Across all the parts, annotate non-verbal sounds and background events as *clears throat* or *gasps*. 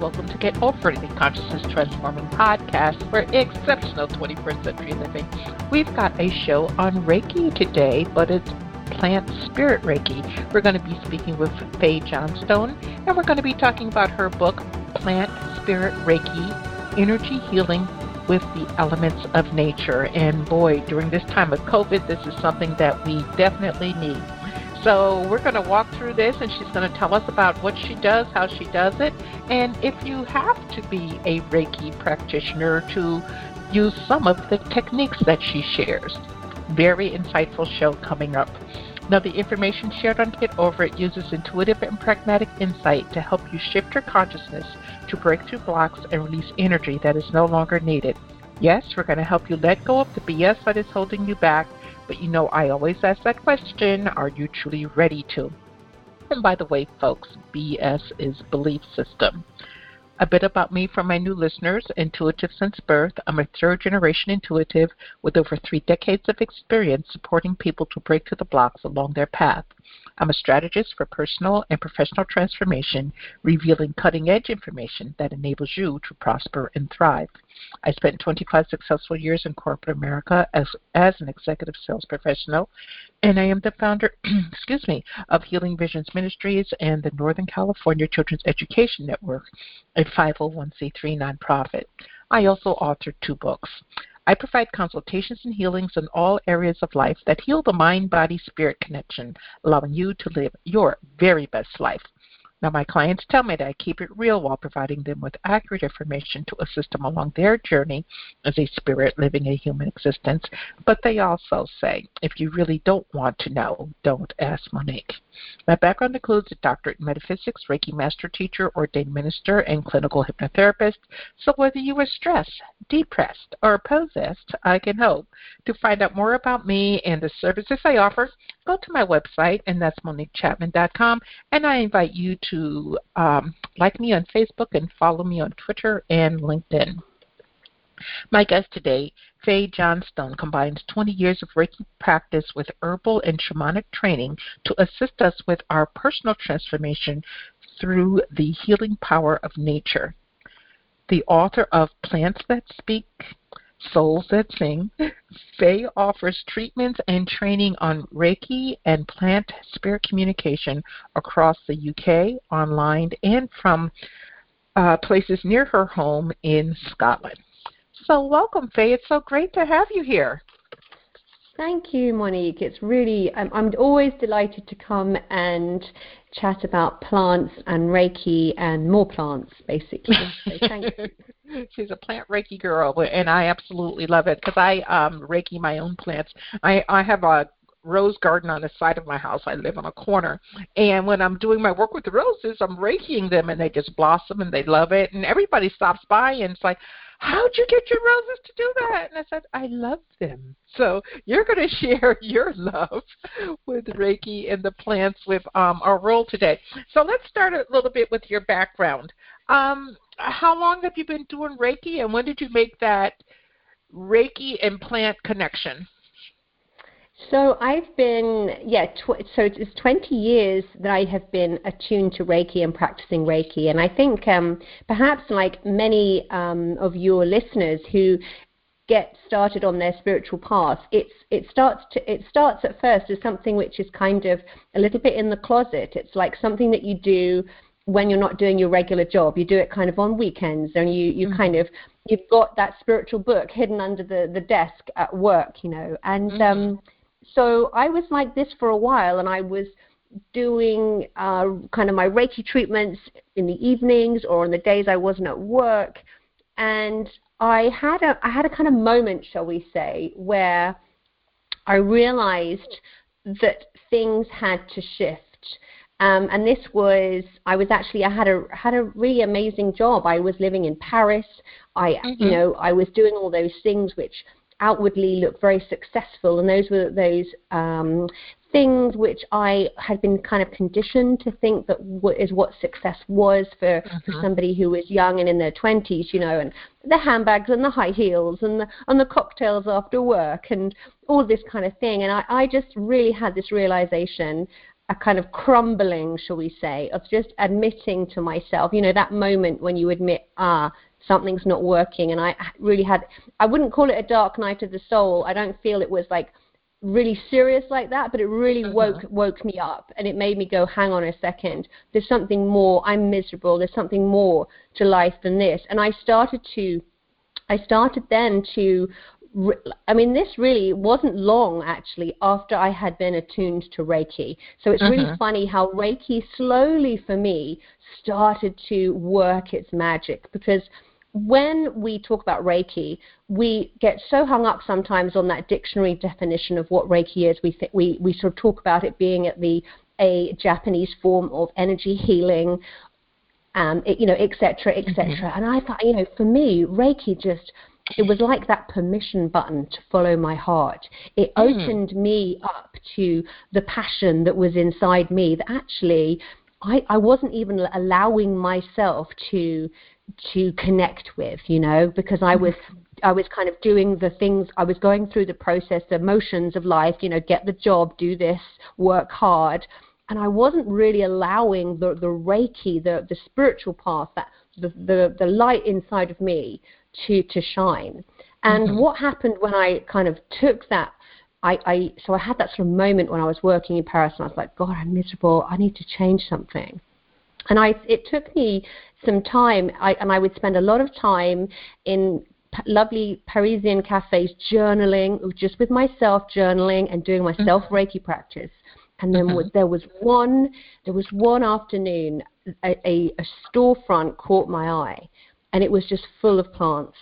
Welcome to Get It, the Consciousness Transforming Podcast for exceptional 21st century living. We've got a show on Reiki today, but it's plant spirit Reiki. We're going to be speaking with Fay Johnstone, and we're going to be talking about her book, Plant Spirit Reiki Energy Healing with the Elements of Nature. And boy, during this time of COVID, this is something that we definitely need. So we're going to walk through this, and she's going to tell us about what she does, how she does it, and if you have to be a Reiki practitioner to use some of the techniques that she shares. Very insightful show coming up. Now, the information shared on Get Over It uses intuitive and pragmatic insight to help you shift your consciousness to break through blocks and release energy that is no longer needed. Yes, we're going to help you let go of the BS that is holding you back but you know, I always ask that question are you truly ready to? And by the way, folks, BS is belief system. A bit about me for my new listeners intuitive since birth. I'm a third generation intuitive with over three decades of experience supporting people to break through the blocks along their path. I'm a strategist for personal and professional transformation, revealing cutting edge information that enables you to prosper and thrive. I spent 25 successful years in corporate America as, as an executive sales professional, and I am the founder, *clears throat* excuse me, of Healing Visions Ministries and the Northern California Children's Education Network, a 501c3 nonprofit. I also authored two books. I provide consultations and healings in all areas of life that heal the mind body spirit connection, allowing you to live your very best life. Now, my clients tell me that I keep it real while providing them with accurate information to assist them along their journey as a spirit living a human existence. But they also say, if you really don't want to know, don't ask Monique. My background includes a doctorate in metaphysics, Reiki master teacher, ordained minister, and clinical hypnotherapist. So whether you are stressed, depressed, or possessed, I can help. To find out more about me and the services I offer, go to my website, and that's MoniqueChapman.com. And I invite you to um, like me on Facebook and follow me on Twitter and LinkedIn. My guest today, Fay Johnstone, combines 20 years of Reiki practice with herbal and shamanic training to assist us with our personal transformation through the healing power of nature. The author of Plants That Speak, Souls That Sing, Fay offers treatments and training on Reiki and plant spirit communication across the UK, online, and from uh, places near her home in Scotland. So, welcome, Fay. It's so great to have you here. Thank you, Monique. It's really, I'm, I'm always delighted to come and chat about plants and Reiki and more plants, basically. So thank you. *laughs* She's a plant Reiki girl, and I absolutely love it because I um, Reiki my own plants. I, I have a rose garden on the side of my house. I live on a corner. And when I'm doing my work with the roses, I'm raking them and they just blossom and they love it. And everybody stops by and it's like, how'd you get your roses to do that? And I said, I love them. So you're going *laughs* to share your love with Reiki and the plants with um, our role today. So let's start a little bit with your background. Um, how long have you been doing Reiki, and when did you make that Reiki and plant connection? So I've been, yeah, tw- so it's 20 years that I have been attuned to Reiki and practicing Reiki. And I think um, perhaps like many um, of your listeners who get started on their spiritual path, it's, it, starts to, it starts at first as something which is kind of a little bit in the closet. It's like something that you do when you're not doing your regular job. You do it kind of on weekends and you, you mm-hmm. kind of, you've got that spiritual book hidden under the, the desk at work, you know. And, mm-hmm. um, so I was like this for a while, and I was doing uh, kind of my Reiki treatments in the evenings or on the days I wasn't at work, and I had a I had a kind of moment, shall we say, where I realized that things had to shift. Um, and this was I was actually I had a had a really amazing job. I was living in Paris. I mm-hmm. you know I was doing all those things which outwardly look very successful, and those were those um, things which I had been kind of conditioned to think that w- is what success was for, for mm-hmm. somebody who was young and in their twenties, you know, and the handbags and the high heels and the and the cocktails after work and all this kind of thing. And I, I just really had this realization a kind of crumbling, shall we say, of just admitting to myself, you know, that moment when you admit, ah, something's not working. And I really had, I wouldn't call it a dark night of the soul. I don't feel it was like really serious like that, but it really uh-huh. woke woke me up and it made me go, hang on a second, there's something more. I'm miserable. There's something more to life than this. And I started to, I started then to. I mean, this really wasn't long actually after I had been attuned to Reiki. So it's uh-huh. really funny how Reiki slowly for me started to work its magic because when we talk about Reiki, we get so hung up sometimes on that dictionary definition of what Reiki is. We th- we we sort of talk about it being at the a Japanese form of energy healing, um, it, you know, etc. etc. Mm-hmm. And I thought, you know, for me, Reiki just it was like that permission button to follow my heart. It mm. opened me up to the passion that was inside me that actually I, I wasn't even allowing myself to to connect with, you know, because I was I was kind of doing the things I was going through the process, the motions of life, you know, get the job, do this, work hard, and I wasn't really allowing the the Reiki, the the spiritual path, that the the, the light inside of me to to shine. And mm-hmm. what happened when I kind of took that I, I so I had that sort of moment when I was working in Paris and I was like, God, I'm miserable. I need to change something. And I, it took me some time, I, and I would spend a lot of time in p- lovely Parisian cafes journaling, just with myself journaling and doing my mm-hmm. self Reiki practice. And then mm-hmm. there was one, there was one afternoon, a, a, a storefront caught my eye, and it was just full of plants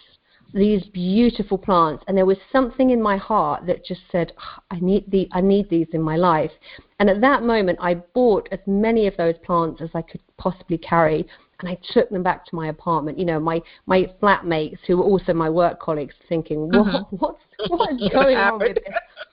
these beautiful plants and there was something in my heart that just said oh, I need the I need these in my life and at that moment I bought as many of those plants as I could possibly carry and I took them back to my apartment. You know, my my flatmates who were also my work colleagues, thinking, what mm-hmm. what's what is going on with this? *laughs*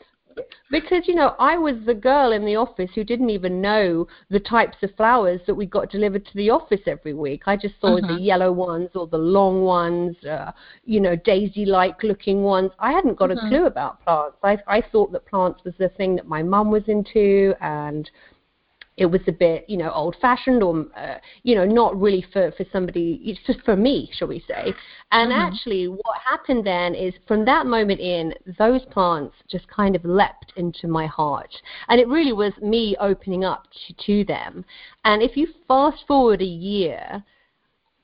because you know I was the girl in the office who didn't even know the types of flowers that we got delivered to the office every week. I just saw uh-huh. the yellow ones or the long ones, uh, you know, daisy-like looking ones. I hadn't got uh-huh. a clue about plants. I I thought that plants was the thing that my mum was into and it was a bit, you know, old-fashioned or, uh, you know, not really for, for somebody, it's just for me, shall we say. And mm-hmm. actually what happened then is from that moment in, those plants just kind of leapt into my heart. And it really was me opening up to, to them. And if you fast forward a year,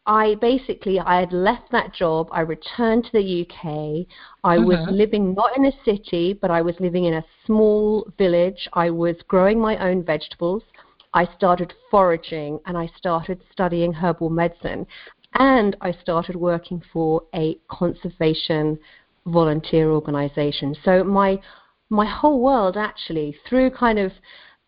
I basically I had left that job. I returned to the UK. I mm-hmm. was living not in a city, but I was living in a small village. I was growing my own vegetables. I started foraging and I started studying herbal medicine. And I started working for a conservation volunteer organization. So my my whole world actually through kind of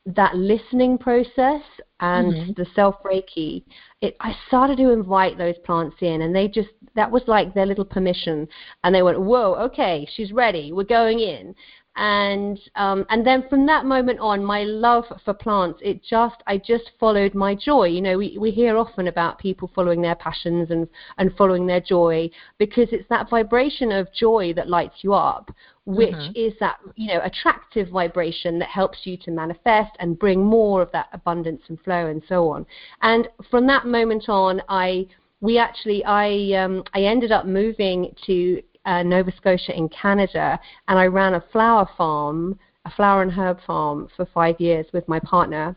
that listening process and mm-hmm. the self reiki it i started to invite those plants in and they just that was like their little permission and they went whoa okay she's ready we're going in and um, and then from that moment on, my love for plants it just I just followed my joy. You know, we we hear often about people following their passions and and following their joy because it's that vibration of joy that lights you up, which mm-hmm. is that you know attractive vibration that helps you to manifest and bring more of that abundance and flow and so on. And from that moment on, I we actually I um, I ended up moving to uh, Nova Scotia in Canada, and I ran a flower farm, a flower and herb farm for five years with my partner.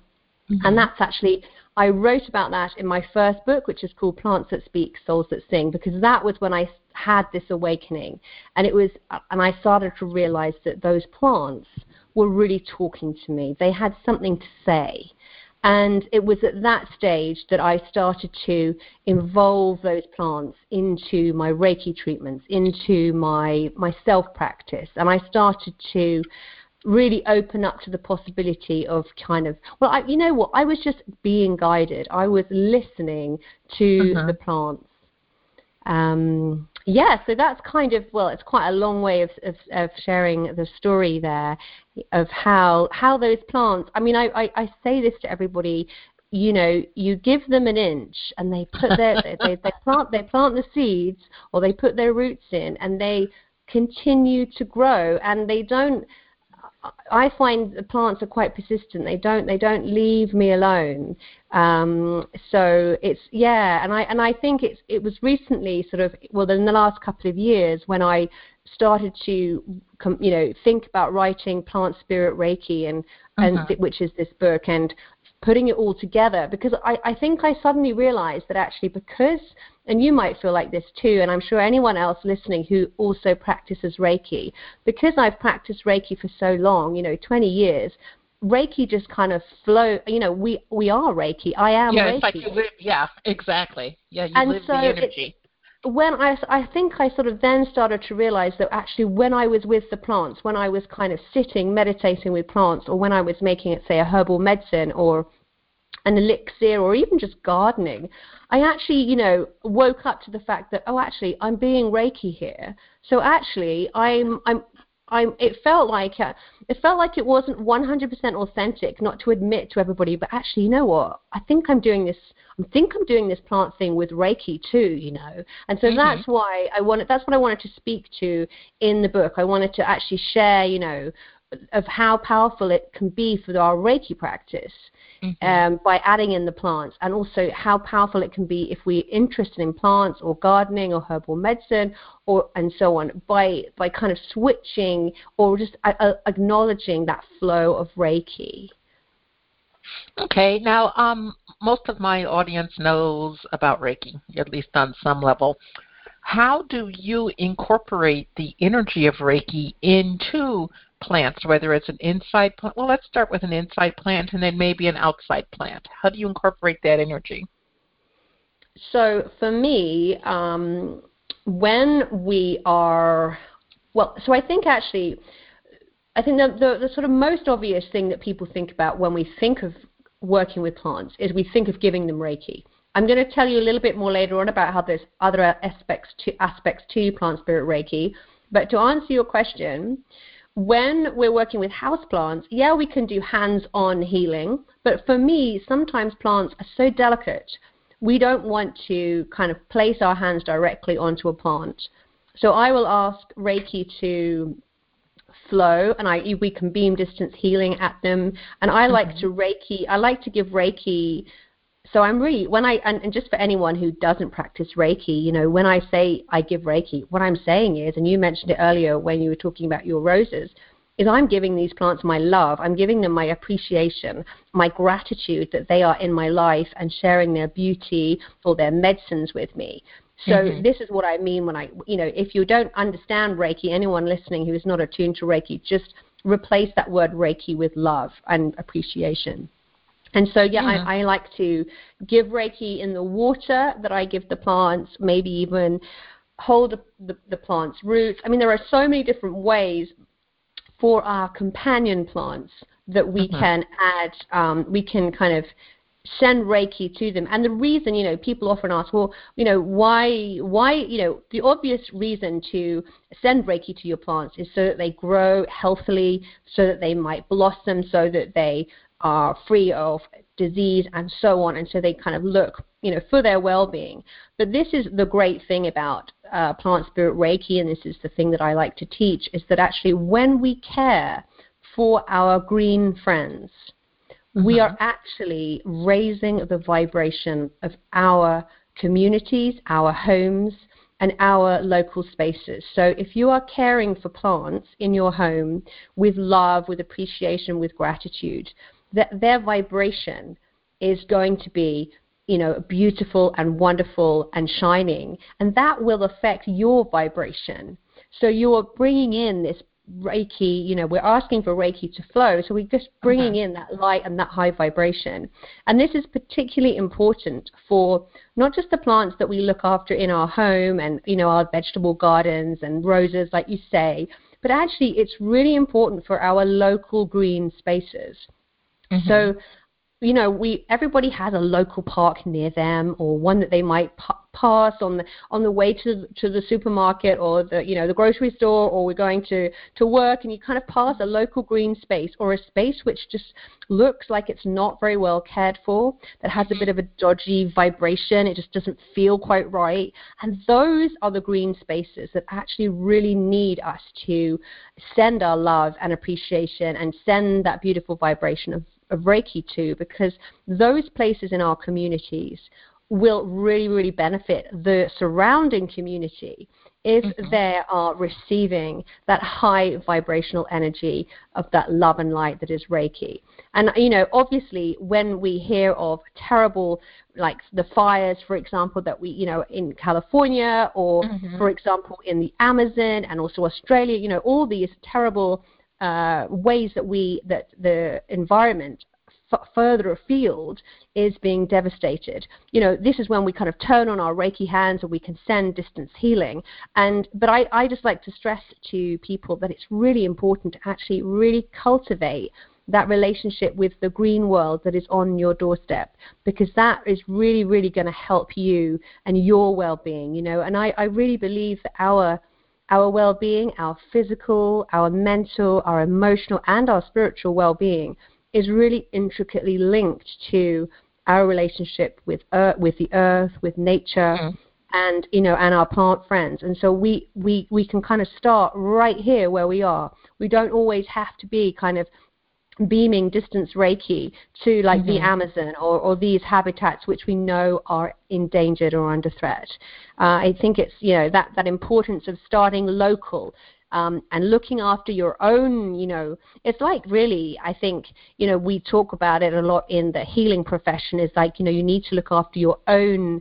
Mm-hmm. And that's actually, I wrote about that in my first book, which is called Plants That Speak, Souls That Sing, because that was when I had this awakening. And it was, and I started to realize that those plants were really talking to me. They had something to say. And it was at that stage that I started to involve those plants into my Reiki treatments, into my, my self practice. And I started to really open up to the possibility of kind of well I, you know what i was just being guided i was listening to uh-huh. the plants um, yeah, so that's kind of well, it's quite a long way of, of, of sharing the story there of how how those plants. I mean, I, I, I say this to everybody. You know, you give them an inch, and they put their *laughs* they, they plant they plant the seeds, or they put their roots in, and they continue to grow, and they don't I find the plants are quite persistent. They don't they don't leave me alone. Um, so it's yeah, and I and I think it's it was recently sort of well in the last couple of years when I started to you know think about writing plant spirit reiki and and uh-huh. which is this book and putting it all together because I, I think I suddenly realized that actually because and you might feel like this too, and I'm sure anyone else listening who also practices Reiki, because I've practiced Reiki for so long, you know, 20 years, Reiki just kind of flow. You know, we we are Reiki. I am yeah, Reiki. It's like you live, yeah, exactly. Yeah, you and live so the energy. It, when I, I think I sort of then started to realize that actually when I was with the plants, when I was kind of sitting meditating with plants, or when I was making it say a herbal medicine or an elixir or even just gardening, I actually, you know, woke up to the fact that oh, actually, I'm being Reiki here. So actually, I'm I'm I'm, it felt like uh, it felt like it wasn't 100% authentic, not to admit to everybody, but actually, you know what? I think I'm doing this. I think I'm doing this plant thing with Reiki too, you know. And so mm-hmm. that's why I wanted. That's what I wanted to speak to in the book. I wanted to actually share, you know, of how powerful it can be for our Reiki practice mm-hmm. um, by adding in the plants, and also how powerful it can be if we're interested in plants or gardening or herbal medicine or and so on by by kind of switching or just uh, uh acknowledging that flow of Reiki. Okay, now um, most of my audience knows about Reiki, at least on some level. How do you incorporate the energy of Reiki into plants, whether it's an inside plant. Well, let's start with an inside plant and then maybe an outside plant. How do you incorporate that energy? So for me, um, when we are, well, so I think actually, I think the, the, the sort of most obvious thing that people think about when we think of working with plants is we think of giving them Reiki. I'm going to tell you a little bit more later on about how there's other aspects to aspects to plant spirit Reiki. But to answer your question, when we're working with house plants, yeah, we can do hands-on healing, but for me, sometimes plants are so delicate, we don't want to kind of place our hands directly onto a plant. So I will ask Reiki to flow, and I we can beam distance healing at them. And I like mm-hmm. to Reiki. I like to give Reiki so I'm really when I and, and, just for anyone who doesn't practice Reiki, you know, when I say I give Reiki, what I'm saying is, and you mentioned it earlier when you were talking about your roses, is I'm giving these plants my love. I'm giving them my appreciation, my gratitude that they are in my life and sharing their beauty or their medicines with me. So mm-hmm. this is what I mean when I, you know, if you don't understand Reiki, anyone listening who is not attuned to Reiki, just replace that word Reiki with love and appreciation. And so, yeah, I, I like to give Reiki in the water that I give the plants, maybe even hold the, the, the plant's roots. I mean, there are so many different ways for our companion plants that we mm-hmm. can add, um, we can kind of send Reiki to them. And the reason, you know, people often ask, well, you know, why, why, you know, the obvious reason to send Reiki to your plants is so that they grow healthily, so that they might blossom, so that they are free of disease and so on, and so they kind of look, you know, for their well-being. But this is the great thing about uh, plant spirit Reiki, and this is the thing that I like to teach, is that actually when we care for our green friends, mm-hmm. we are actually raising the vibration of our communities, our homes, and our local spaces. So if you are caring for plants in your home with love, with appreciation, with gratitude, that their vibration is going to be you know beautiful and wonderful and shining and that will affect your vibration. So you're bringing in this reiki you know we're asking for reiki to flow so we're just bringing uh-huh. in that light and that high vibration. And this is particularly important for not just the plants that we look after in our home and you know our vegetable gardens and roses like you say but actually it's really important for our local green spaces Mm-hmm. So, you know, we everybody has a local park near them or one that they might p- pass on the on the way to to the supermarket or the you know the grocery store or we're going to to work and you kind of pass a local green space or a space which just looks like it's not very well cared for that has a bit of a dodgy vibration. It just doesn't feel quite right. And those are the green spaces that actually really need us to send our love and appreciation and send that beautiful vibration of of Reiki to because those places in our communities will really, really benefit the surrounding community if mm-hmm. they are receiving that high vibrational energy of that love and light that is Reiki. And, you know, obviously, when we hear of terrible, like the fires, for example, that we, you know, in California or, mm-hmm. for example, in the Amazon and also Australia, you know, all these terrible uh, ways that we that the environment f- further afield is being devastated. You know, this is when we kind of turn on our Reiki hands and we can send distance healing. And but I, I just like to stress to people that it's really important to actually really cultivate that relationship with the green world that is on your doorstep because that is really really going to help you and your well-being you know and I, I really believe that our our well being, our physical, our mental, our emotional, and our spiritual well being is really intricately linked to our relationship with earth, with the earth, with nature, mm. and you know, and our plant friends. And so we we we can kind of start right here where we are. We don't always have to be kind of beaming distance Reiki to like mm-hmm. the Amazon or, or these habitats which we know are endangered or under threat. Uh, I think it's you know that that importance of starting local. Um, and looking after your own, you know, it's like really, I think, you know, we talk about it a lot in the healing profession. Is like, you know, you need to look after your own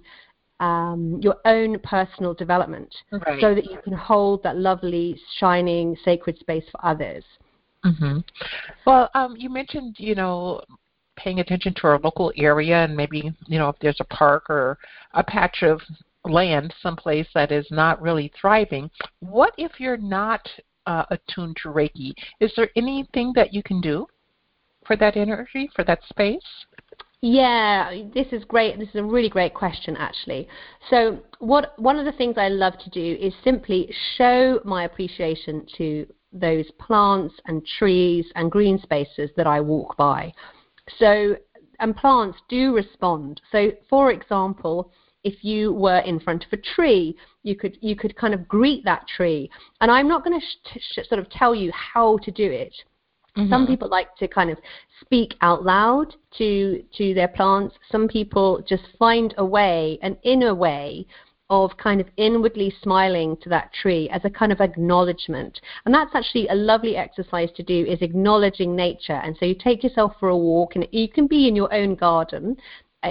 um, your own personal development right. so that you can hold that lovely, shining, sacred space for others. Mm-hmm. Well, um, you mentioned, you know, paying attention to our local area and maybe, you know, if there's a park or a patch of land someplace that is not really thriving. What if you're not uh, attuned to Reiki? Is there anything that you can do for that energy, for that space? Yeah, this is great. This is a really great question, actually. So, what one of the things I love to do is simply show my appreciation to those plants and trees and green spaces that I walk by. So, and plants do respond. So, for example, if you were in front of a tree, you could you could kind of greet that tree. And I'm not going to sh- sh- sort of tell you how to do it. Mm-hmm. Some people like to kind of speak out loud to to their plants. Some people just find a way, an inner way of kind of inwardly smiling to that tree as a kind of acknowledgement. And that's actually a lovely exercise to do is acknowledging nature. And so you take yourself for a walk and you can be in your own garden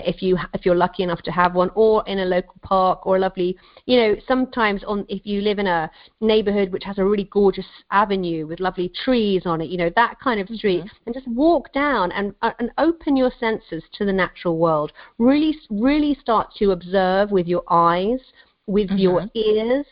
if you if you're lucky enough to have one, or in a local park or a lovely, you know, sometimes on if you live in a neighborhood which has a really gorgeous avenue with lovely trees on it, you know, that kind of street, mm-hmm. and just walk down and uh, and open your senses to the natural world. Really, really start to observe with your eyes, with mm-hmm. your ears.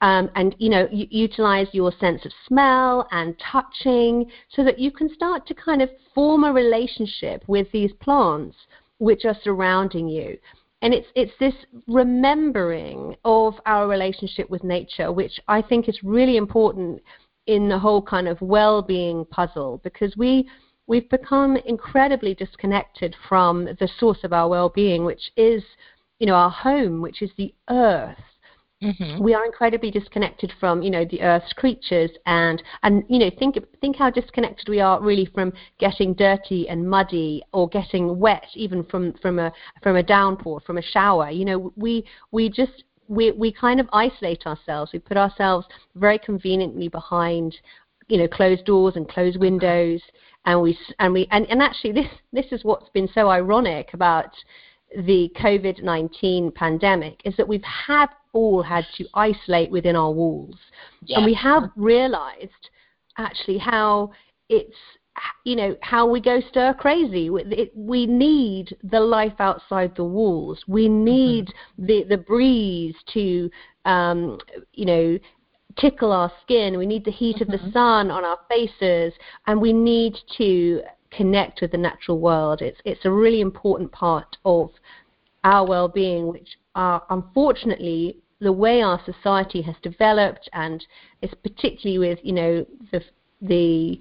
Um, and you know u- utilize your sense of smell and touching so that you can start to kind of form a relationship with these plants which are surrounding you. And it's it's this remembering of our relationship with nature, which I think is really important in the whole kind of well-being puzzle because we we've become incredibly disconnected from the source of our well-being, which is you know our home, which is the earth Mm-hmm. We are incredibly disconnected from, you know, the Earth's creatures, and and you know, think think how disconnected we are really from getting dirty and muddy or getting wet, even from from a from a downpour, from a shower. You know, we we just we we kind of isolate ourselves. We put ourselves very conveniently behind, you know, closed doors and closed windows, and we and we and, and actually this this is what's been so ironic about the COVID 19 pandemic is that we've had all had to isolate within our walls. Yeah. And we have realized actually how it's you know how we go stir crazy we need the life outside the walls we mm-hmm. need mm-hmm. the the breeze to um you know tickle our skin we need the heat mm-hmm. of the mm-hmm. sun on our faces and we need to connect with the natural world it's it's a really important part of our well-being which are unfortunately, the way our society has developed, and it's particularly with you know the the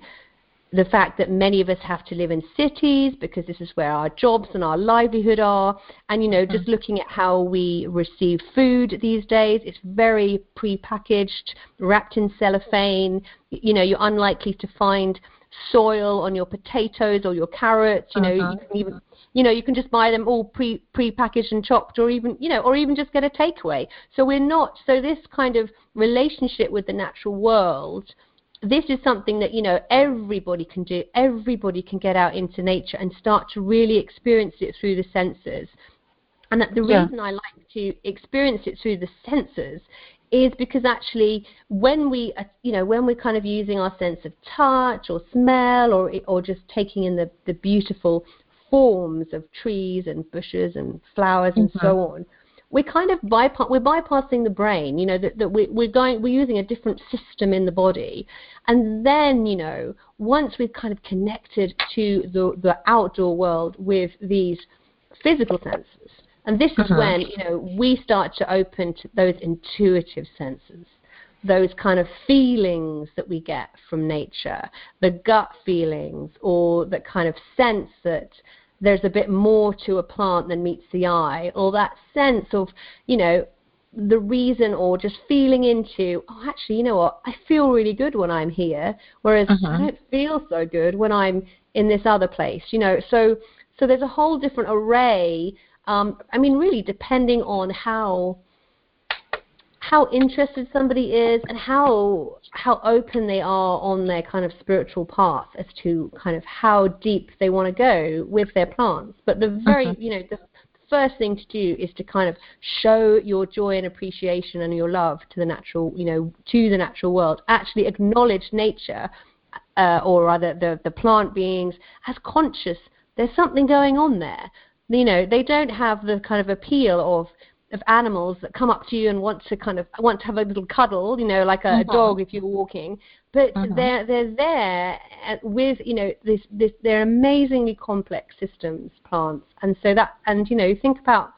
the fact that many of us have to live in cities because this is where our jobs and our livelihood are and you know mm-hmm. just looking at how we receive food these days it's very pre-packaged wrapped in cellophane you know you're unlikely to find soil on your potatoes or your carrots you know uh-huh. you can even you know you can just buy them all pre pre-packaged and chopped or even you know or even just get a takeaway so we're not so this kind of relationship with the natural world this is something that you know everybody can do everybody can get out into nature and start to really experience it through the senses and that the yeah. reason i like to experience it through the senses is because actually when we uh, you know when we're kind of using our sense of touch or smell or or just taking in the the beautiful forms of trees and bushes and flowers mm-hmm. and so mm-hmm. on we're kind of bypass we're bypassing the brain you know that, that we, we're going we're using a different system in the body and then you know once we've kind of connected to the the outdoor world with these physical senses and this is uh-huh. when you know we start to open to those intuitive senses those kind of feelings that we get from nature the gut feelings or that kind of sense that there's a bit more to a plant than meets the eye, or that sense of, you know, the reason or just feeling into, oh, actually, you know what, I feel really good when I'm here, whereas uh-huh. I don't feel so good when I'm in this other place, you know. So, so there's a whole different array. Um, I mean, really, depending on how how interested somebody is and how how open they are on their kind of spiritual path as to kind of how deep they want to go with their plants. But the very uh-huh. you know the first thing to do is to kind of show your joy and appreciation and your love to the natural you know to the natural world. Actually acknowledge nature uh, or rather the the plant beings as conscious. There's something going on there. You know they don't have the kind of appeal of of animals that come up to you and want to kind of want to have a little cuddle, you know, like a, mm-hmm. dog if you're walking. But mm-hmm. they're they're there with you know this this they're amazingly complex systems plants, and so that and you know think about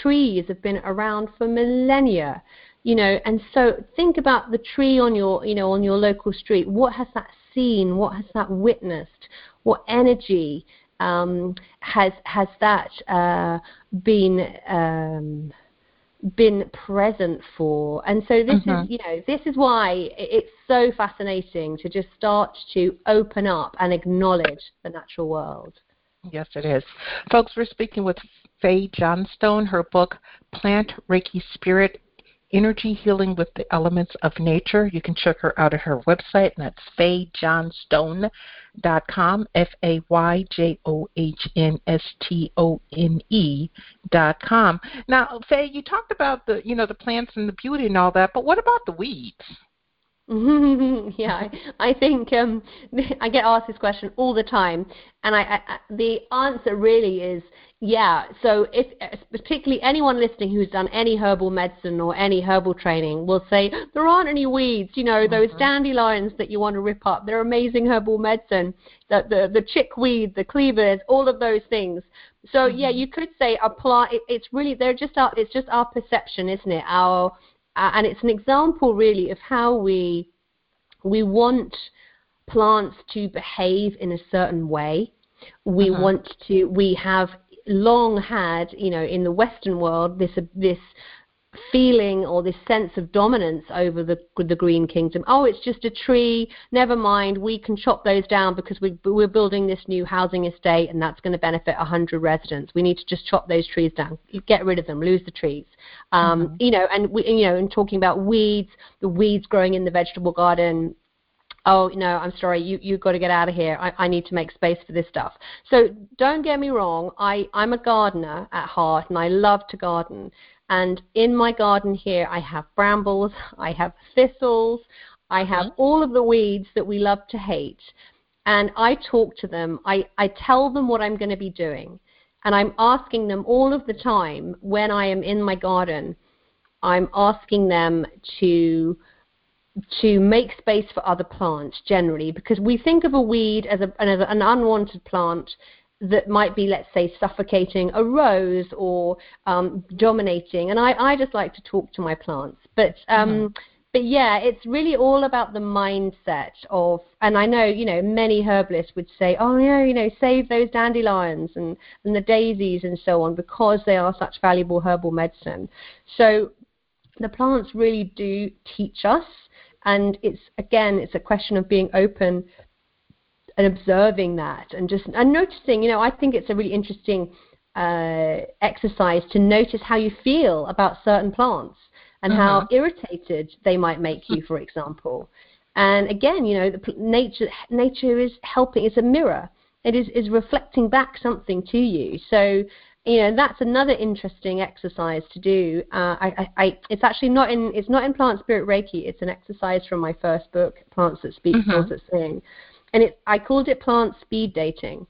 trees have been around for millennia, you know, and so think about the tree on your you know on your local street. What has that seen? What has that witnessed? What energy? um, has has that uh, been um, been present for? And so this mm-hmm. is you know this is why it's so fascinating to just start to open up and acknowledge the natural world. Yes, it is, folks. We're speaking with Fay Johnstone. Her book, Plant Reiki Spirit energy healing with the elements of nature. You can check her out at her website, and that's fayjohnstone.com, F A Y J O H N S T O N E dot com. Now, Fay, you talked about the you know the plants and the beauty and all that, but what about the weeds? *laughs* yeah, I, I think um, *laughs* I get asked this question all the time, and I, I, the answer really is yeah. So, if particularly anyone listening who's done any herbal medicine or any herbal training will say there aren't any weeds. You know, those mm-hmm. dandelions that you want to rip up, they're amazing herbal medicine. The the, the chickweed, the cleavers, all of those things. So, mm-hmm. yeah, you could say apply. It, it's really they're just our, it's just our perception, isn't it? Our uh, and it's an example really of how we we want plants to behave in a certain way. We uh-huh. want to. We have long had, you know, in the Western world, this uh, this feeling or this sense of dominance over the the green kingdom. Oh, it's just a tree. Never mind. We can chop those down because we we're building this new housing estate, and that's going to benefit hundred residents. We need to just chop those trees down, get rid of them, lose the trees. Um, mm-hmm. You know, and we, you know, and talking about weeds, the weeds growing in the vegetable garden. Oh no, I'm sorry. You you've got to get out of here. I, I need to make space for this stuff. So don't get me wrong. I I'm a gardener at heart, and I love to garden. And in my garden here, I have brambles, I have thistles, I have mm-hmm. all of the weeds that we love to hate. And I talk to them, I, I tell them what I'm going to be doing. And I'm asking them all of the time when I am in my garden, I'm asking them to to make space for other plants generally because we think of a weed as, a, as an unwanted plant that might be, let's say, suffocating a rose or um, dominating. And I, I just like to talk to my plants. But um, mm-hmm. but yeah, it's really all about the mindset of. And I know, you know, many herbalists would say, oh yeah, you know, save those dandelions and and the daisies and so on because they are such valuable herbal medicine. So the plants really do teach us and it's again it's a question of being open and observing that and just and noticing you know i think it's a really interesting uh, exercise to notice how you feel about certain plants and uh-huh. how irritated they might make you for example and again you know the nature nature is helping it's a mirror it is is reflecting back something to you so you know that's another interesting exercise to do. Uh, I, I, it's actually not in it's not in Plant Spirit Reiki. It's an exercise from my first book, Plants That Speak, mm-hmm. Plants That Sing, and it I called it Plant Speed Dating.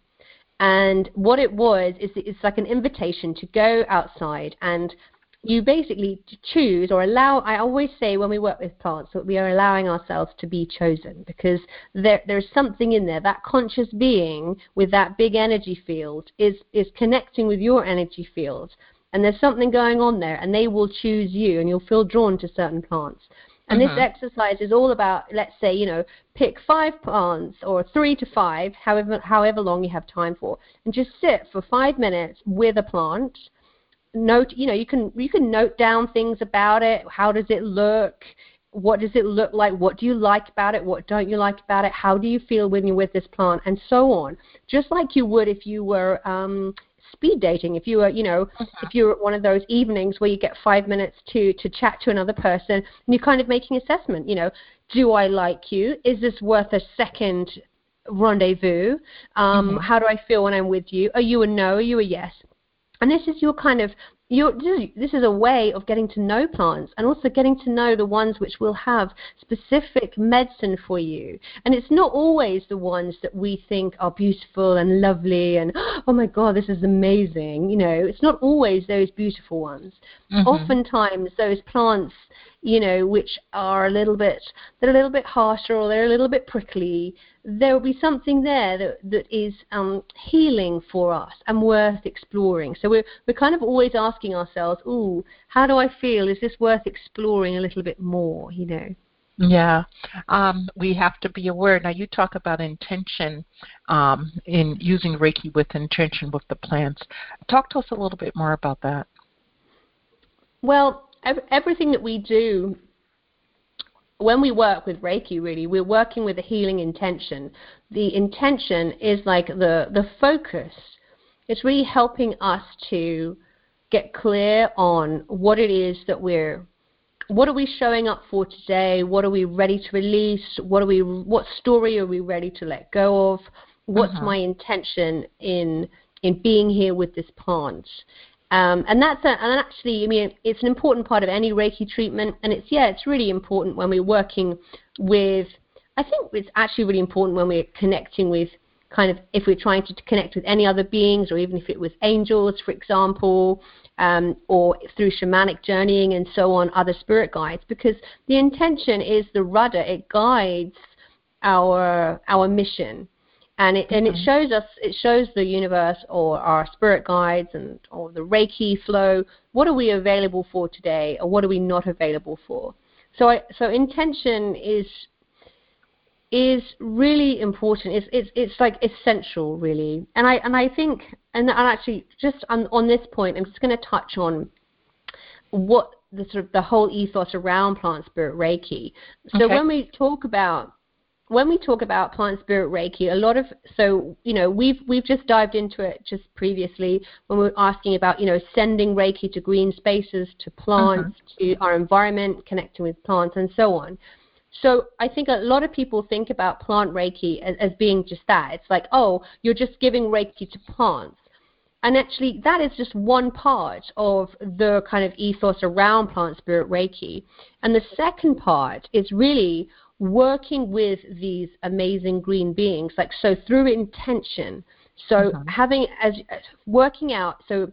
And what it was is it's like an invitation to go outside and you basically choose or allow i always say when we work with plants that we are allowing ourselves to be chosen because there, there's something in there. That conscious being with that big energy field is is connecting with your energy field. And there's something going on there and they will choose you and you'll feel drawn to certain plants and mm-hmm. this exercise is all about let's say you know pick five plants or three to five however however long you have time for. And just sit for five minutes with a plant. Note you know you can you can note down things about it. How does it look? What does it look like? What do you like about it? What don't you like about it? How do you feel when you're with this plant? And so on. Just like you would if you were um speed dating. If you were you know uh-huh. if you're at one of those evenings where you get five minutes to to chat to another person and you're kind of making assessment you know do i like you? Is this worth a second rendezvous? Um mm-hmm. how do i feel when i'm with you? Are you a no? Are you a yes? And this is your kind of your, this is a way of getting to know plants and also getting to know the ones which will have specific medicine for you. And it's not always the ones that we think are beautiful and lovely and, *gasps* oh my God, this is amazing. You know, it's not always those beautiful ones. Mm-hmm. Oftentimes, those plants you know, which are a little bit they're a little bit harsher or they're a little bit prickly, there will be something there that that is um, healing for us and worth exploring. So we're we're kind of always asking ourselves, "Ooh, how do I feel? Is this worth exploring a little bit more?" You know. Yeah, um, we have to be aware. Now, you talk about intention um, in using Reiki with intention with the plants. Talk to us a little bit more about that. Well, everything that we do when we work with Reiki, really, we're working with a healing intention. The intention is like the, the focus. It's really helping us to get clear on what it is that we're what are we showing up for today? What are we ready to release? What are we what story are we ready to let go of? What's uh-huh. my intention in in being here with this plant? Um, and that's a, and actually, I mean, it's an important part of any Reiki treatment, and it's yeah, it's really important when we're working with. I think it's actually really important when we're connecting with kind of if we're trying to connect with any other beings, or even if it was angels, for example, um, or through shamanic journeying and so on, other spirit guides, because the intention is the rudder; it guides our our mission and it and it mm-hmm. shows us it shows the universe or our spirit guides and or the reiki flow. What are we available for today or what are we not available for? So I, so intention is is really important. It's it's it's like essential really. And i and i think and, and actually just on on this point i'm just going to touch on what the sort of the whole ethos around plant spirit reiki. So okay. when we talk about when we talk about plant spirit reiki a lot of so you know we've we've just dived into it just previously when we were asking about you know sending reiki to green spaces to plants uh-huh. to our environment connecting with plants and so on so i think a lot of people think about plant reiki as, as being just that it's like oh you're just giving reiki to plants and actually, that is just one part of the kind of ethos around plant spirit Reiki. And the second part is really working with these amazing green beings, like so through intention. So mm-hmm. having as working out. So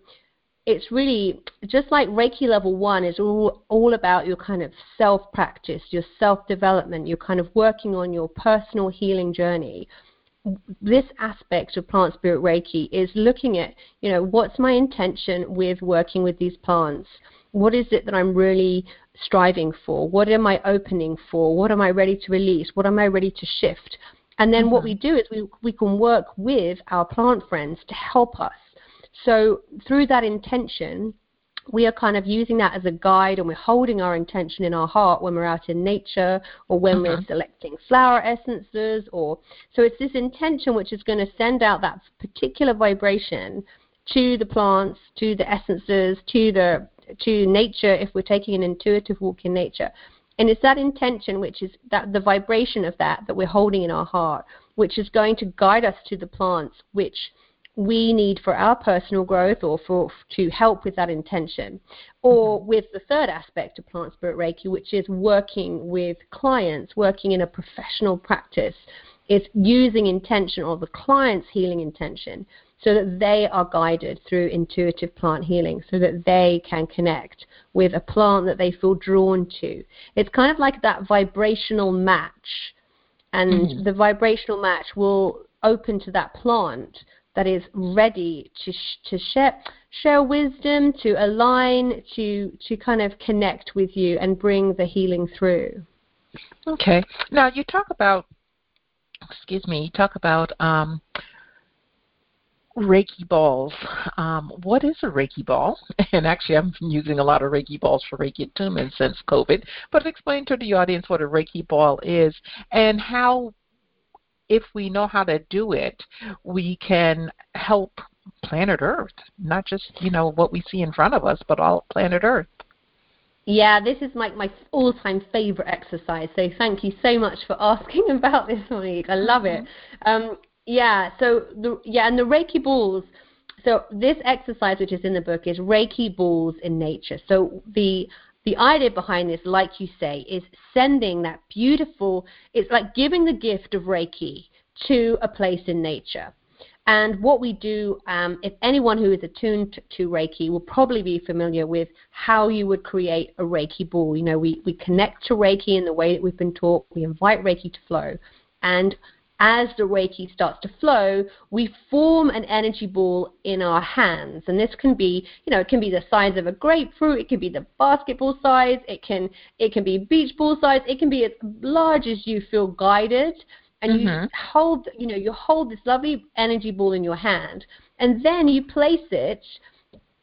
it's really just like Reiki level one is all all about your kind of self practice, your self development. You're kind of working on your personal healing journey. this aspect of plant spirit reiki is looking at you know what's my intention with working with these plants what is it that i'm really striving for? What am i opening for? What am i ready to release? What am i ready to shift? And then mm-hmm. what we do is we, we can work with our plant friends to help us. So through that intention we are kind of using that as a guide and we're holding our intention in our heart when we're out in nature or when we're mm-hmm. selecting flower essences or so it's this intention which is going to send out that particular vibration to the plants to the essences to the to nature if we're taking an intuitive walk in nature and it's that intention which is that the vibration of that that we're holding in our heart which is going to guide us to the plants which we need for our personal growth or for to help with that intention or mm-hmm. with the third aspect of plant spirit reiki which is working with clients working in a professional practice is using intention or the client's healing intention so that they are guided through intuitive plant healing so that they can connect with a plant that they feel drawn to it's kind of like that vibrational match and mm-hmm. the vibrational match will open to that plant that is ready to sh- to share share wisdom, to align, to to kind of connect with you and bring the healing through. Okay. Now you talk about, excuse me, you talk about um, Reiki balls. Um, what is a Reiki ball? *laughs* And actually, I'm using a lot of Reiki balls for Reiki attunement since COVID. But explain to the audience what a Reiki ball is and how if we know how to do it, we can help planet Earth, not just, you know, what we see in front of us, but all planet Earth. Yeah, this is my, my all time favorite exercise. So thank you so much for asking *laughs* about this, Monique. I love it. Mm-hmm. Um, yeah, so the yeah, and the Reiki balls. So this exercise, which is in the book, is Reiki balls in nature. So the the idea behind this, like you say, is sending that beautiful, it's like giving the gift of Reiki to a place in nature. And what we do, um, if anyone who is attuned to Reiki will probably be familiar with how you would create a Reiki ball. You know, we, we connect to Reiki in the way that we've been taught, we invite Reiki to flow. And as the Reiki starts to flow, we form an energy ball in our hands. And this can be, you know, it can be the size of a grapefruit, it can be the basketball size, it can it can be beach ball size, it can be as large as you feel guided. And mm-hmm. you hold, you know, you hold this lovely energy ball in your hand, and then you place it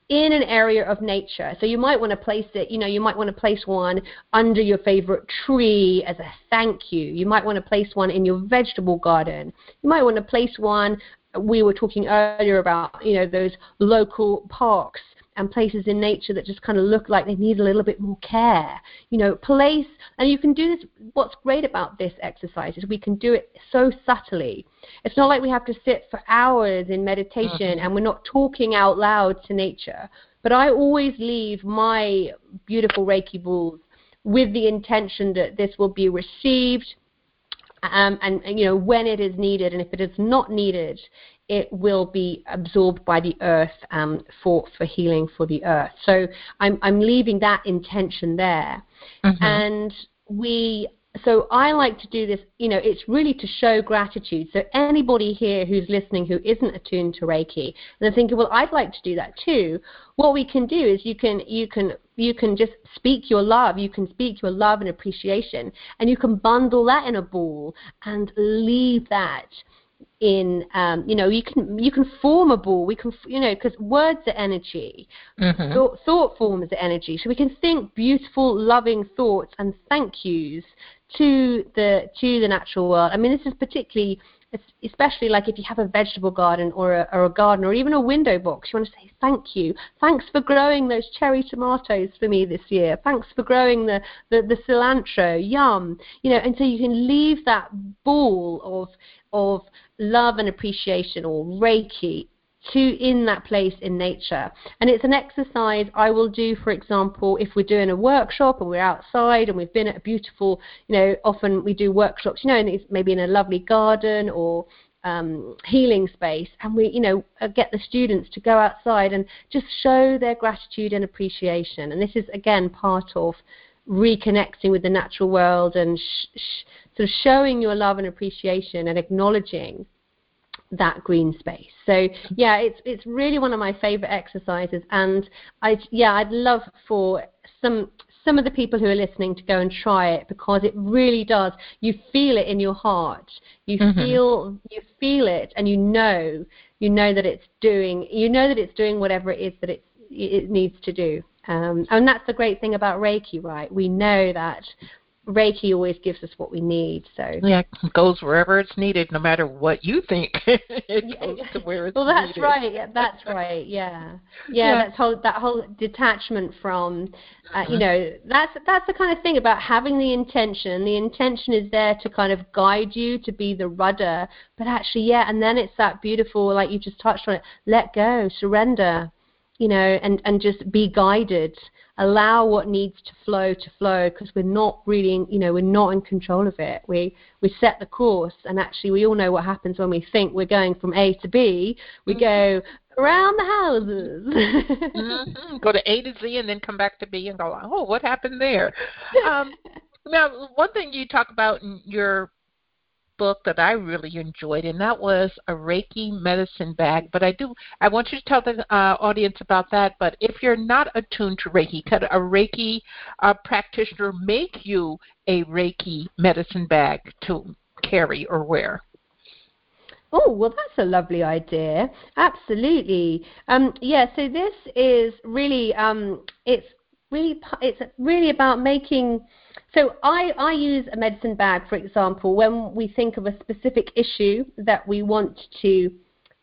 in an area of nature. So you might want to place it, you know, you might want to place one under your favorite tree as a thank you. You might want to place one in your vegetable garden. You might want to place one we were talking earlier about, you know, those local parks and places in nature that just kind of look like they need a little bit more care. You know, place, and you can do this. What's great about this exercise is we can do it so subtly. It's not like we have to sit for hours in meditation mm-hmm. and we're not talking out loud to nature. But I always leave my beautiful Reiki balls with the intention that this will be received. Um, and, and, you know when it is needed, and if it is not needed, it will be absorbed by the earth um, for for healing for the earth. So I'm I'm leaving that intention there, mm-hmm. and we. So I like to do this. You know, it's really to show gratitude. So anybody here who's listening who isn't attuned to Reiki and they're thinking, well, I'd like to do that too. What we can do is you can you can you can just speak your love. You can speak your love and appreciation, and you can bundle that in a ball and leave that in um, you know you can you can form a ball. We can you know because words are energy. Mm-hmm. thought, thought forms are energy. So we can think beautiful loving thoughts and thank yous to the to the natural world. I mean this is particularly especially like if you have a vegetable garden or a, or a garden or even a window box, you want to say thank you. Thanks for growing those cherry tomatoes for me this year. Thanks for growing the, the, the cilantro. Yum. You know, and so you can leave that ball of of love and appreciation or Reiki to in that place in nature. And it's an exercise I will do, for example, if we're doing a workshop and we're outside and we've been at a beautiful, you know, often we do workshops, you know, and it's maybe in a lovely garden or um, healing space, and we, you know, uh, get the students to go outside and just show their gratitude and appreciation. And this is again part of reconnecting with the natural world and sh- sh- sort of showing your love and appreciation and acknowledging that green space. So yeah, it's it's really one of my favorite exercises, and I yeah I'd love for some some of the people who are listening to go and try it because it really does. You feel it in your heart. You mm-hmm. feel you feel it, and you know you know that it's doing you know that it's doing whatever it is that it it needs to do. Um, and that's the great thing about Reiki, right? We know that Reiki always gives us what we need. So yeah, it goes wherever it's needed, no matter what you think. *laughs* it goes to where it's well, that's needed. right. Yeah, that's right. Yeah. *laughs* yeah, yeah. That's whole that whole detachment from, uh, you mm-hmm. know, that's that's the kind of thing about having the intention. The intention is there to kind of guide you to be the rudder, but actually, yeah, and then it's that beautiful, like you just touched on it. Let go, surrender, you know, and and just be guided allow what needs to flow to flow because we're not really, you know, we're not in control of it. We we set the course, and actually, we all know what happens when we think we're going from A to B. We mm-hmm. go around the houses. mm-hmm. Go to A to Z, and then come back to B, and go, oh, what happened there? Um, *laughs* now, one thing you talk about in your book that I really enjoyed, and that was a Reiki medicine bag. But I do, I want you to tell the uh, audience about that. But if you're not attuned to Reiki, could a Reiki uh, practitioner make you a Reiki medicine bag to carry or wear? Oh, well, that's a lovely idea. Absolutely. Um, yeah, so this is really, um, it's really, it's really about making so I, I use a medicine bag, for example, when we think of a specific issue that we want to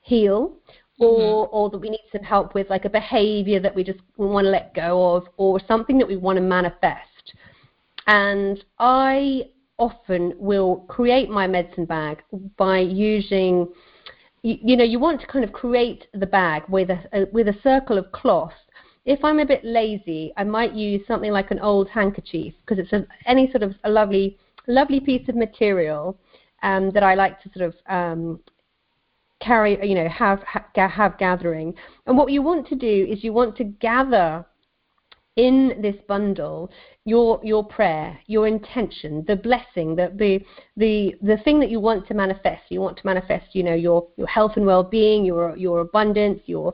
heal or, mm-hmm. or that we need some help with, like a behavior that we just we want to let go of or something that we want to manifest. And I often will create my medicine bag by using, you, you know, you want to kind of create the bag with a, a with a circle of cloth if I'm a bit lazy, I might use something like an old handkerchief because it's a, any sort of a lovely, lovely piece of material um, that I like to sort of um, carry, you know, have have gathering. And what you want to do is you want to gather in this bundle your your prayer, your intention, the blessing, the the the the thing that you want to manifest. You want to manifest, you know, your your health and well-being, your your abundance, your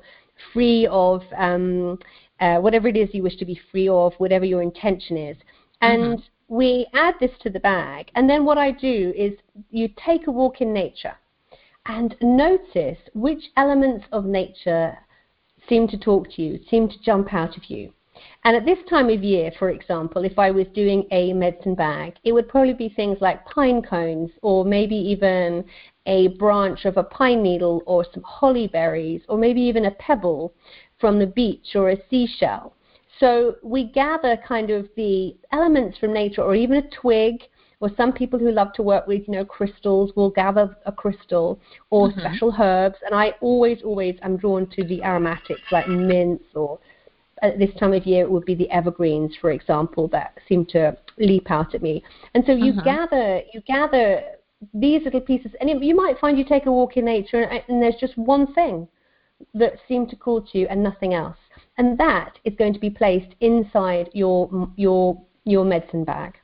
free of um, uh, whatever it is you wish to be free of, whatever your intention is. And mm-hmm. we add this to the bag. And then what I do is you take a walk in nature and notice which elements of nature seem to talk to you, seem to jump out of you. And at this time of year, for example, if I was doing a medicine bag, it would probably be things like pine cones or maybe even a branch of a pine needle or some holly berries or maybe even a pebble from the beach or a seashell. So we gather kind of the elements from nature or even a twig or some people who love to work with, you know, crystals will gather a crystal or mm-hmm. special herbs. And I always, always am drawn to the aromatics like mints or at this time of year it would be the evergreens, for example, that seem to leap out at me. And so you mm-hmm. gather, you gather these little pieces, and it, you might find you take a walk in nature, and, and there's just one thing that seem to call to you, and nothing else. And that is going to be placed inside your your your medicine bag.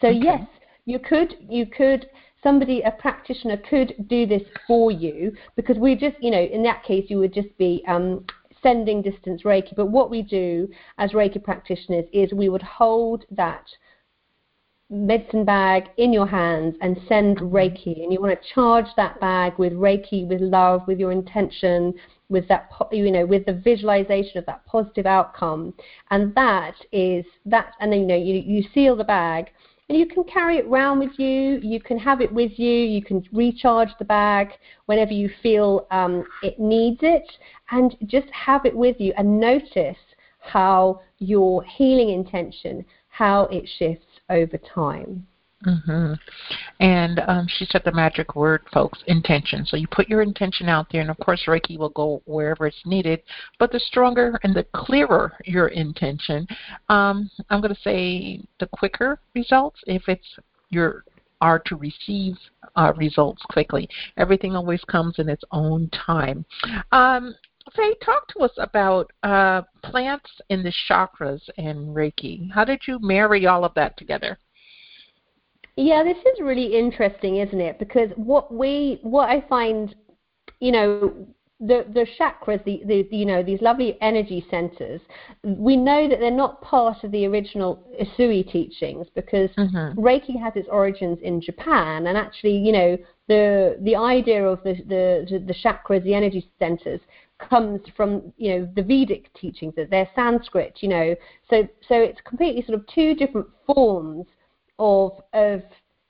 So okay. yes, you could you could somebody a practitioner could do this for you because we just you know in that case you would just be um, sending distance Reiki. But what we do as Reiki practitioners is we would hold that medicine bag in your hands and send mm-hmm. Reiki. And you want to charge that bag with Reiki, with love, with your intention, with that, you know, with the visualization of that positive outcome. And that is that. And then you know you you seal the bag and you can carry it around with you. You can have it with you. You can recharge the bag whenever you feel um, it needs it, and just have it with you and notice how your healing intention, how it shifts over time. Mm-hmm. And um, she said the magic word, folks, intention. So you put your intention out there, and of course, Reiki will go wherever it's needed. But the stronger and the clearer your intention, um, I'm going to say the quicker results. If it's your are to receive uh, results quickly. Everything always comes in its own time. Um, Fay, talk to us about uh, plants in the chakras and Reiki. How did you marry all of that together? Yeah, this is really interesting, isn't it? Because what we what I find you know, the the chakras, the, the you know these lovely energy centers, we know that they're not part of the original Usui teachings because mm-hmm. Reiki has its origins in Japan, and actually, you know, the the idea of the the the chakras, the energy centers, comes from you know the Vedic teachings. That they're Sanskrit, you know, so so it's completely sort of two different forms of of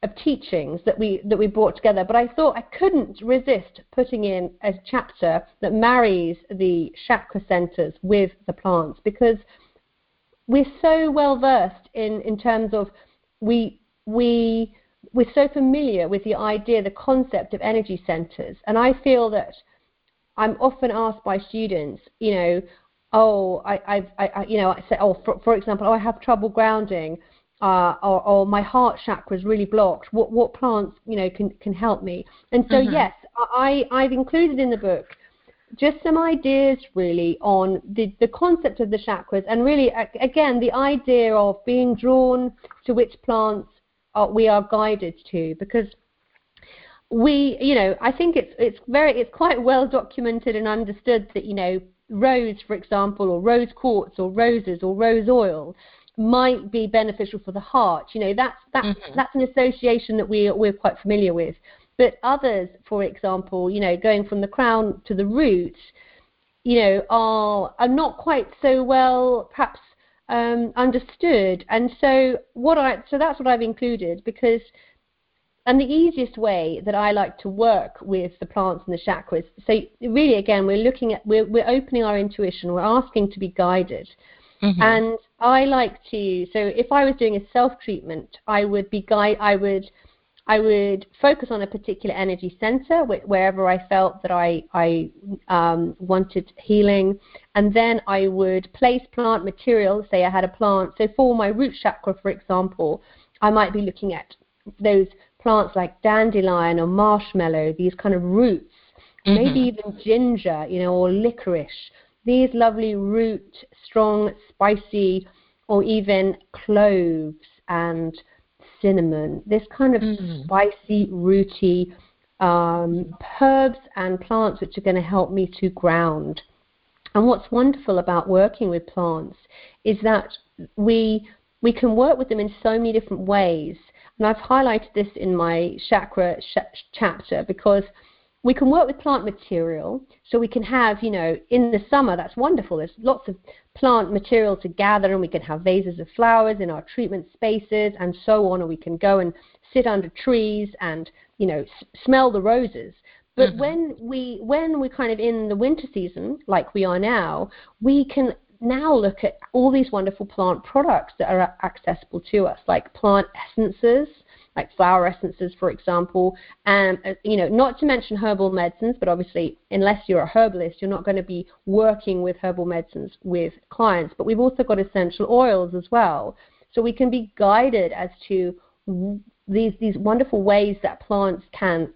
of teachings that we that we brought together. But I thought I couldn't resist putting in a chapter that marries the chakra centers with the plants because we're so well versed in in terms of we we we're so familiar with the idea, the concept of energy centers, and I feel that I'm often asked by students, you know, oh, I, I've, I, you know, I say, oh, for, for example, oh, I have trouble grounding uh, or, or, my heart chakra is really blocked. What what plants you know can can help me? And so mm-hmm. yes, I I've included in the book just some ideas really on the the concept of the chakras and really again the idea of being drawn to which plants are, we are guided to because we you know I think it's it's very it's quite well documented and understood that you know rose for example or rose quartz or roses or rose oil might be beneficial for the heart. You know, that's that's mm-hmm. that's an association that we we're quite familiar with. But others, for example, you know, going from the crown to the roots, you know, are are not quite so well perhaps um, understood. And so what I so that's what I've included because and the easiest way that I like to work with the plants and the chakras, so really again we're looking at we're we're opening our intuition, we're asking to be guided. Mm-hmm. And I like to so if I was doing a self treatment, I would be guide I would I would focus on a particular energy center wherever I felt that I, I um, wanted healing, and then I would place plant material. Say I had a plant. So for my root chakra, for example, I might be looking at those plants like dandelion or marshmallow, these kind of roots, mm-hmm. maybe even ginger, you know, or licorice these lovely root, strong, spicy, or even cloves and cinnamon. This kind of mm. spicy, rooty um, herbs and plants which are going to help me to ground. And what's wonderful about working with plants is that we we can work with them in so many different ways. And I've highlighted this in my chakra sh- chapter because we can work with plant material so we can have you know in the summer that's wonderful there's lots of plant material to gather and we can have vases of flowers in our treatment spaces and so on or we can go and sit under trees and you know s- smell the roses but mm-hmm. when we when we're kind of in the winter season like we are now we can now look at all these wonderful plant products that are accessible to us like plant essences like flower essences, for example, and uh, you know, not to mention herbal medicines, but obviously, unless you're a herbalist, you're not going to be working with herbal medicines with clients. But we've also got essential oils as well, so we can be guided as to these these wonderful ways that plants can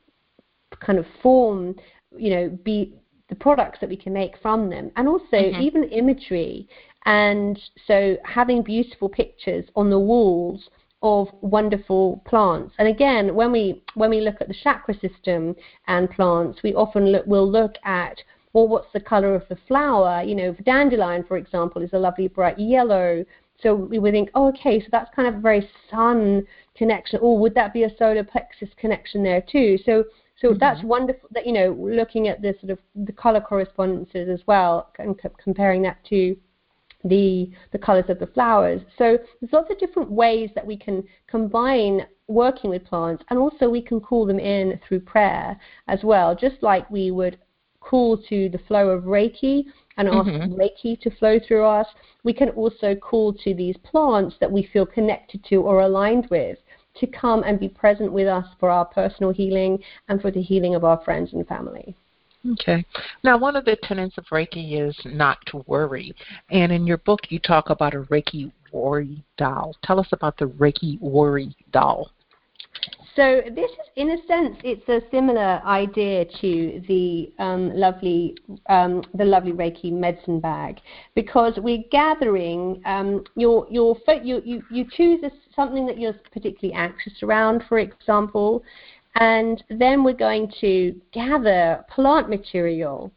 kind of form, you know, be the products that we can make from them, and also mm-hmm. even imagery. And so having beautiful pictures on the walls of wonderful plants. And again, when we when we look at the chakra system and plants, we often look, will look at well, what's the color of the flower? You know, the dandelion, for example, is a lovely bright yellow. So we would think, oh, okay, so that's kind of a very sun connection. Or would that be a solar plexus connection there too? So so mm-hmm. that's wonderful that you know looking at the sort of the color correspondences as well and c- comparing that to the, the colors of the flowers. So there's lots of different ways that we can combine working with plants and also we can call them in through prayer as well, just like we would call to the flow of Reiki and ask mm-hmm. Reiki to flow through us. We can also call to these plants that we feel connected to or aligned with to come and be present with us for our personal healing and for the healing of our friends and family. Okay. Now, one of the tenets of Reiki is not to worry. And in your book, you talk about a Reiki worry doll. Tell us about the Reiki worry doll. So this is, in a sense, it's a similar idea to the um, lovely, um, the lovely Reiki medicine bag, because we're gathering um, your your you you you choose a, something that you're particularly anxious around, for example, And then we're going to gather plant material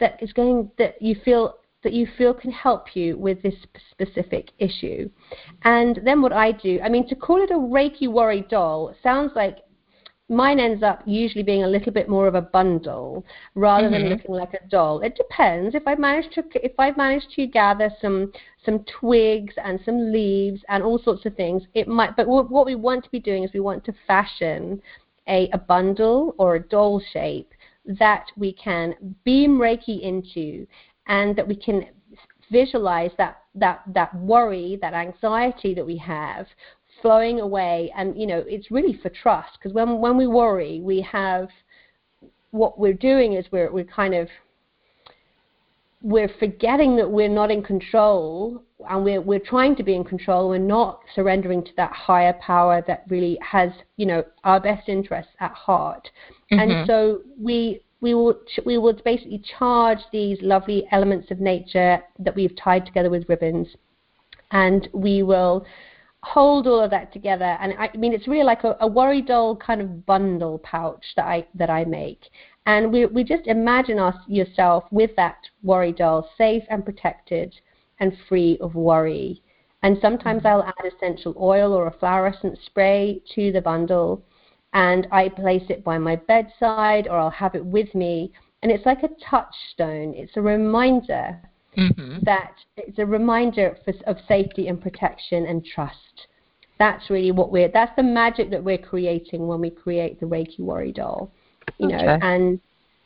that is going that you feel that you feel can help you with this specific issue. And then what I do, I mean, to call it a Reiki worry doll sounds like mine ends up usually being a little bit more of a bundle rather mm-hmm. than looking like a doll. It depends. If I manage to if I manage to gather some some twigs and some leaves and all sorts of things, it might. But what we want to be doing is we want to fashion a, a bundle or a doll shape that we can beam Reiki into and that we can visualize that that that worry, that anxiety that we have flowing away and you know it's really for trust because when when we worry we have what we're doing is we're we're kind of we're forgetting that we're not in control and we're we're trying to be in control we're not surrendering to that higher power that really has you know our best interests at heart mm-hmm. and so we we will we will basically charge these lovely elements of nature that we've tied together with ribbons and we will hold all of that together. And I, I mean, it's really like a, a worry doll kind of bundle pouch that I that I make. And we we just imagine us yourself with that worry doll, safe and protected, and free of worry. And sometimes mm-hmm. I'll add essential oil or a flower essence spray to the bundle, and I place it by my bedside, or I'll have it with me. And it's like a touchstone. It's a reminder mm-hmm. that it's a reminder for, of safety and protection and trust. That's really what we're. That's the magic that we're creating when we create the Reiki Worry doll. You okay. know, and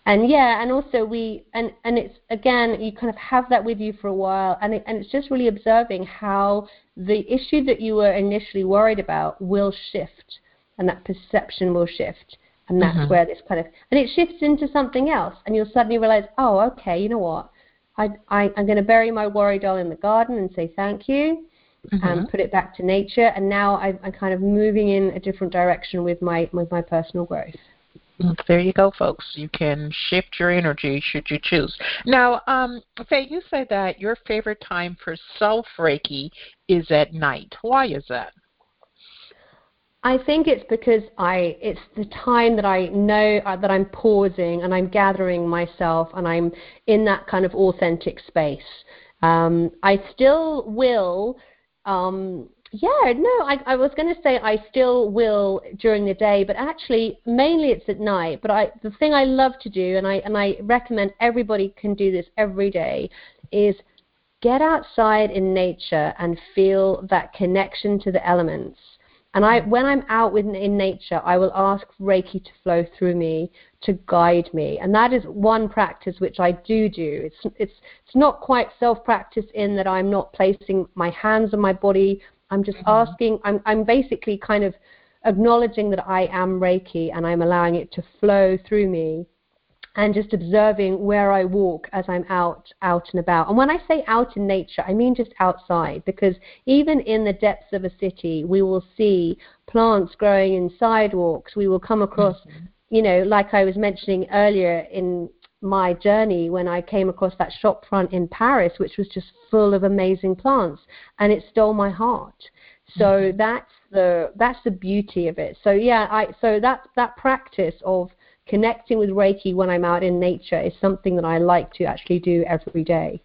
and yeah, and also we and and it's again you kind of have that with you for a while, and it, and it's just really observing how the issue that you were initially worried about will shift, and that perception will shift, and that's mm-hmm. where this kind of and it shifts into something else, and you'll suddenly realize, oh, okay, you know what, I, I, I'm going to bury my worry doll in the garden and say thank you mm-hmm. and put it back to nature. And now I, I'm kind of moving in a different direction with my, with my personal growth. There you go, folks. You can shift your energy should you choose. Now, um, Fay, you said that your favorite time for self Reiki is at night. Why is that? I think it's because I it's the time that I know uh, that I'm pausing and I'm gathering myself and I'm in that kind of authentic space. Um, I still will. Um, yeah, no, I, I was going to say I still will during the day, but actually mainly it's at night. But I, the thing I love to do, and I and I recommend everybody can do this every day, is get outside in nature and feel that connection to the elements and I, when I'm out in, in nature, I will ask Reiki to flow through me to guide me, and that is one practice which I do do. It's it's it's not quite self practice in that I'm not placing my hands on my body. I'm just mm-hmm. asking. I'm I'm basically kind of acknowledging that I am Reiki and I'm allowing it to flow through me and just observing where I walk as I'm out out and about. And when I say out in nature, I mean just outside because even in the depths of a city, we will see plants growing in sidewalks. We will come across, mm-hmm. you know, like I was mentioning earlier in my journey when I came across that shop front in Paris, which was just full of amazing plants, and it stole my heart. So mm-hmm. that's the that's the beauty of it. So yeah, I so that that practice of connecting with Reiki when I'm out in nature is something that I like to actually do every day.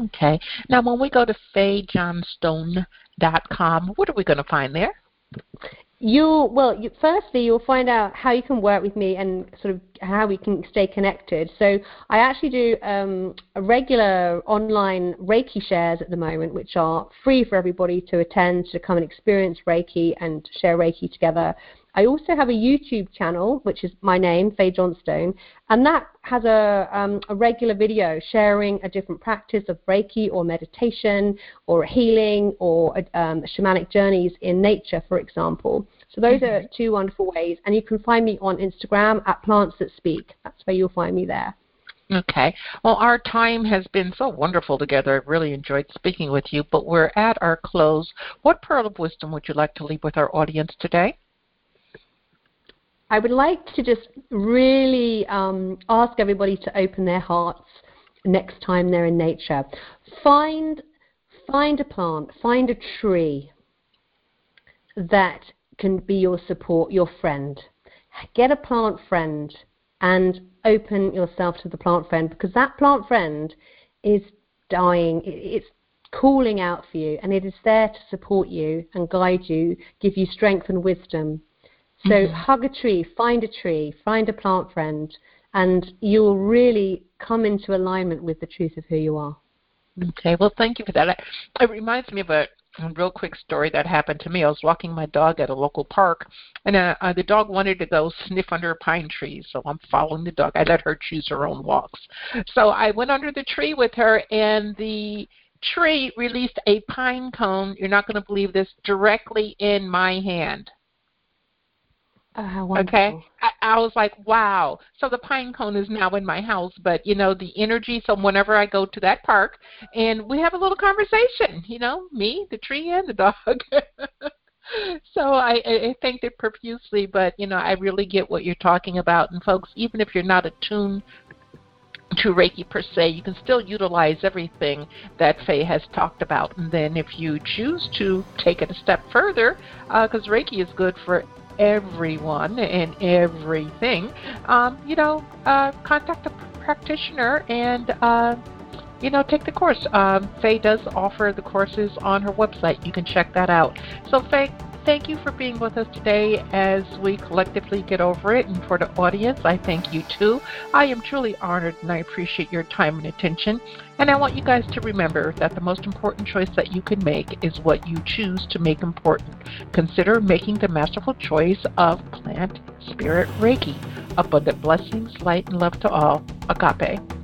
Okay. Now, when we go to fayjohnstone.com, what are we going to find there? You well, you, firstly, you'll find out how you can work with me and sort of how we can stay connected. So I actually do um, a regular online Reiki shares at the moment, which are free for everybody to attend to come and experience Reiki and share Reiki together. I also have a YouTube channel, which is my name, Fay Johnstone, and that has a, um, a regular video sharing a different practice of Reiki or meditation or healing or um, shamanic journeys in nature, for example. So those mm-hmm. are two wonderful ways, and you can find me on Instagram at Plants That Speak. That's where you'll find me there. Okay. Well, our time has been so wonderful together. I've really enjoyed speaking with you, but we're at our close. What pearl of wisdom would you like to leave with our audience today? I would like to just really um, ask everybody to open their hearts next time they're in nature. Find find a plant, find a tree that can be your support, your friend. get a plant friend and open yourself to the plant friend because that plant friend is dying. It's calling out for you and it is there to support you and guide you, give you strength and wisdom. So mm-hmm. hug a tree, find a tree, find a plant friend, and you will really come into alignment with the truth of who you are. Okay, well, thank you for that. It reminds me of a, real quick story that happened to me. I was walking my dog at a local park, and uh, uh, the dog wanted to go sniff under a pine tree, so I'm following the dog. I let her choose her own walks. So I went under the tree with her, and the tree released a pine cone. You're not going to believe this directly in my hand. Oh, okay, I, I was like, wow. So the pine cone is now in my house, but you know the energy. So whenever I go to that park, and we have a little conversation, you know, me, the tree, and the dog. *laughs* so I, I thanked it profusely, but you know I really get what you're talking about. And folks, even if you're not attuned to Reiki per se, you can still utilize everything that Fay has talked about. And then if you choose to take it a step further, because uh, Reiki is good for everyone and everything, um, you know, uh, contact a practitioner and, uh, you know, take the course. Um, Fay does offer the courses on her website. You can check that out. So, Fay, thank you for being with us today as we collectively get over it. And for the audience, I thank you too. I am truly honored and I appreciate your time and attention. And I want you guys to remember that the most important choice that you can make is what you choose to make important. Consider making the masterful choice of plant spirit Reiki. Abundant blessings, light, and love to all. Agape.